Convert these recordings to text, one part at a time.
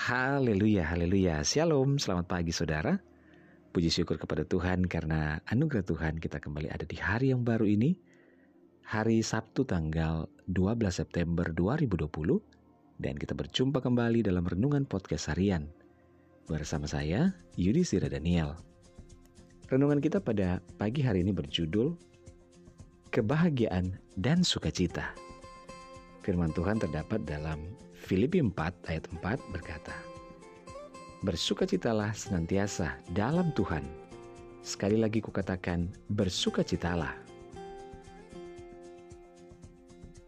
Haleluya, haleluya. Shalom, selamat pagi saudara. Puji syukur kepada Tuhan karena anugerah Tuhan kita kembali ada di hari yang baru ini. Hari Sabtu tanggal 12 September 2020 dan kita berjumpa kembali dalam renungan podcast harian bersama saya Yudi Sira Daniel. Renungan kita pada pagi hari ini berjudul Kebahagiaan dan Sukacita. Firman Tuhan terdapat dalam Filipi 4 ayat 4 berkata, Bersukacitalah senantiasa dalam Tuhan. Sekali lagi kukatakan, bersukacitalah.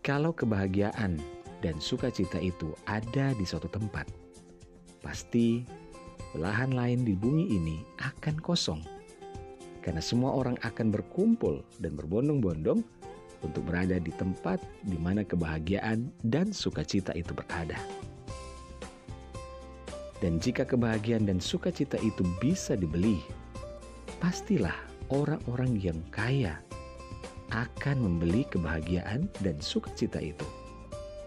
Kalau kebahagiaan dan sukacita itu ada di suatu tempat, pasti belahan lain di bumi ini akan kosong. Karena semua orang akan berkumpul dan berbondong-bondong untuk berada di tempat di mana kebahagiaan dan sukacita itu berada. Dan jika kebahagiaan dan sukacita itu bisa dibeli, pastilah orang-orang yang kaya akan membeli kebahagiaan dan sukacita itu.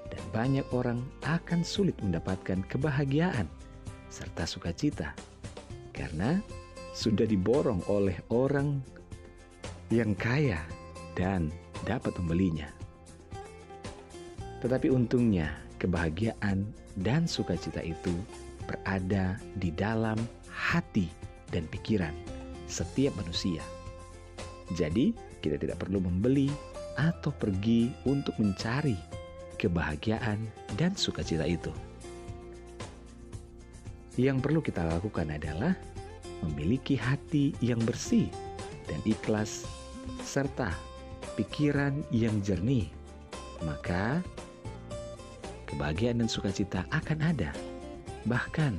Dan banyak orang akan sulit mendapatkan kebahagiaan serta sukacita karena sudah diborong oleh orang yang kaya dan dapat membelinya. Tetapi untungnya kebahagiaan dan sukacita itu berada di dalam hati dan pikiran setiap manusia. Jadi, kita tidak perlu membeli atau pergi untuk mencari kebahagiaan dan sukacita itu. Yang perlu kita lakukan adalah memiliki hati yang bersih dan ikhlas, serta pikiran yang jernih. Maka, kebahagiaan dan sukacita akan ada Bahkan,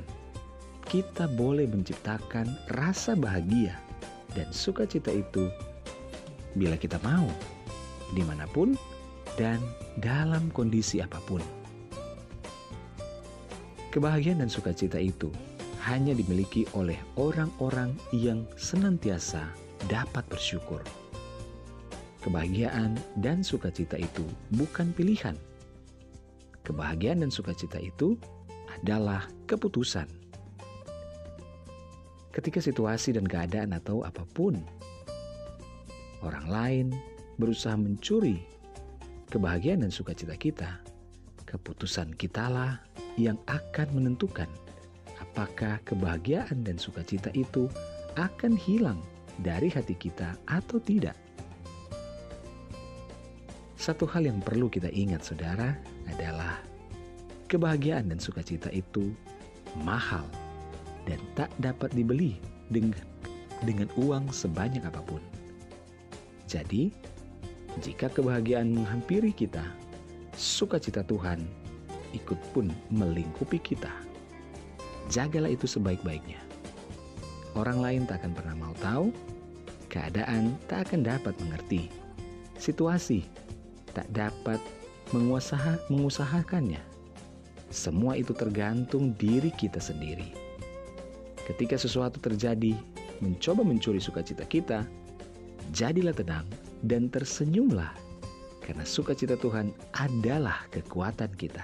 kita boleh menciptakan rasa bahagia dan sukacita itu bila kita mau, di mana pun dan dalam kondisi apa pun. Kebahagiaan dan sukacita itu hanya dimiliki oleh orang-orang yang senantiasa dapat bersyukur. Kebahagiaan dan sukacita itu bukan pilihan. Kebahagiaan dan sukacita itu adalah keputusan. Ketika situasi dan keadaan atau apa pun orang lain berusaha mencuri kebahagiaan dan sukacita kita, keputusan kitalah yang akan menentukan apakah kebahagiaan dan sukacita itu akan hilang dari hati kita atau tidak. Satu hal yang perlu kita ingat, saudara, adalah Kebahagiaan dan sukacita itu mahal dan tak dapat dibeli dengan, dengan uang sebanyak apa pun. Jadi, jika kebahagiaan menghampiri kita, sukacita Tuhan ikut pun melingkupi kita. Jagalah itu sebaik-baiknya. Orang lain tak akan pernah mau tahu, keadaan tak akan dapat mengerti, situasi tak dapat menguasaha, mengusahakannya semua itu tergantung diri kita sendiri. Ketika sesuatu terjadi, mencoba mencuri sukacita kita, jadilah tenang dan tersenyumlah, karena sukacita Tuhan adalah kekuatan kita.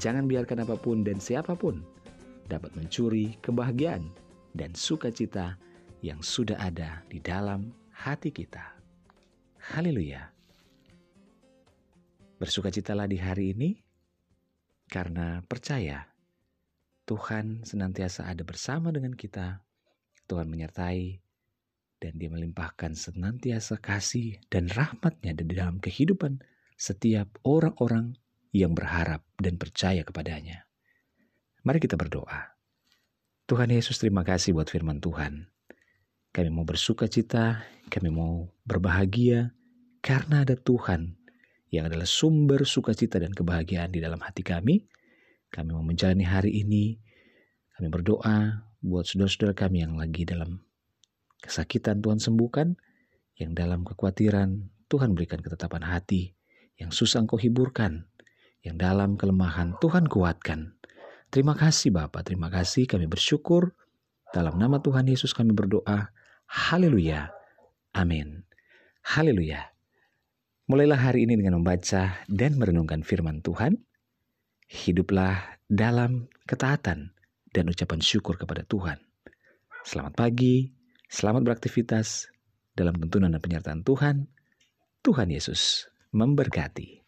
Jangan biarkan apa pun dan siapa pun dapat mencuri kebahagiaan dan sukacita yang sudah ada di dalam hati kita. Haleluya! Bersukacitalah di hari ini karena percaya Tuhan senantiasa ada bersama dengan kita. Tuhan menyertai dan dia melimpahkan senantiasa kasih dan rahmatnya di dalam kehidupan setiap orang-orang yang berharap dan percaya kepadanya. Mari kita berdoa. Tuhan Yesus terima kasih buat firman Tuhan. Kami mau bersuka cita, kami mau berbahagia karena ada Tuhan yang adalah sumber sukacita dan kebahagiaan di dalam hati kami. Kami mau menjalani hari ini. Kami berdoa buat saudara-saudara kami yang lagi dalam kesakitan Tuhan sembuhkan, yang dalam kekhawatiran Tuhan berikan ketetapan hati, yang susah engkau hiburkan, yang dalam kelemahan Tuhan kuatkan. Terima kasih Bapak, terima kasih kami bersyukur. Dalam nama Tuhan Yesus kami berdoa. Haleluya. Amin. Haleluya. Mulailah hari ini dengan membaca dan merenungkan firman Tuhan. Hiduplah dalam ketaatan dan ucapan syukur kepada Tuhan. Selamat pagi, selamat beraktivitas dalam tuntunan dan penyertaan Tuhan. Tuhan Yesus memberkati.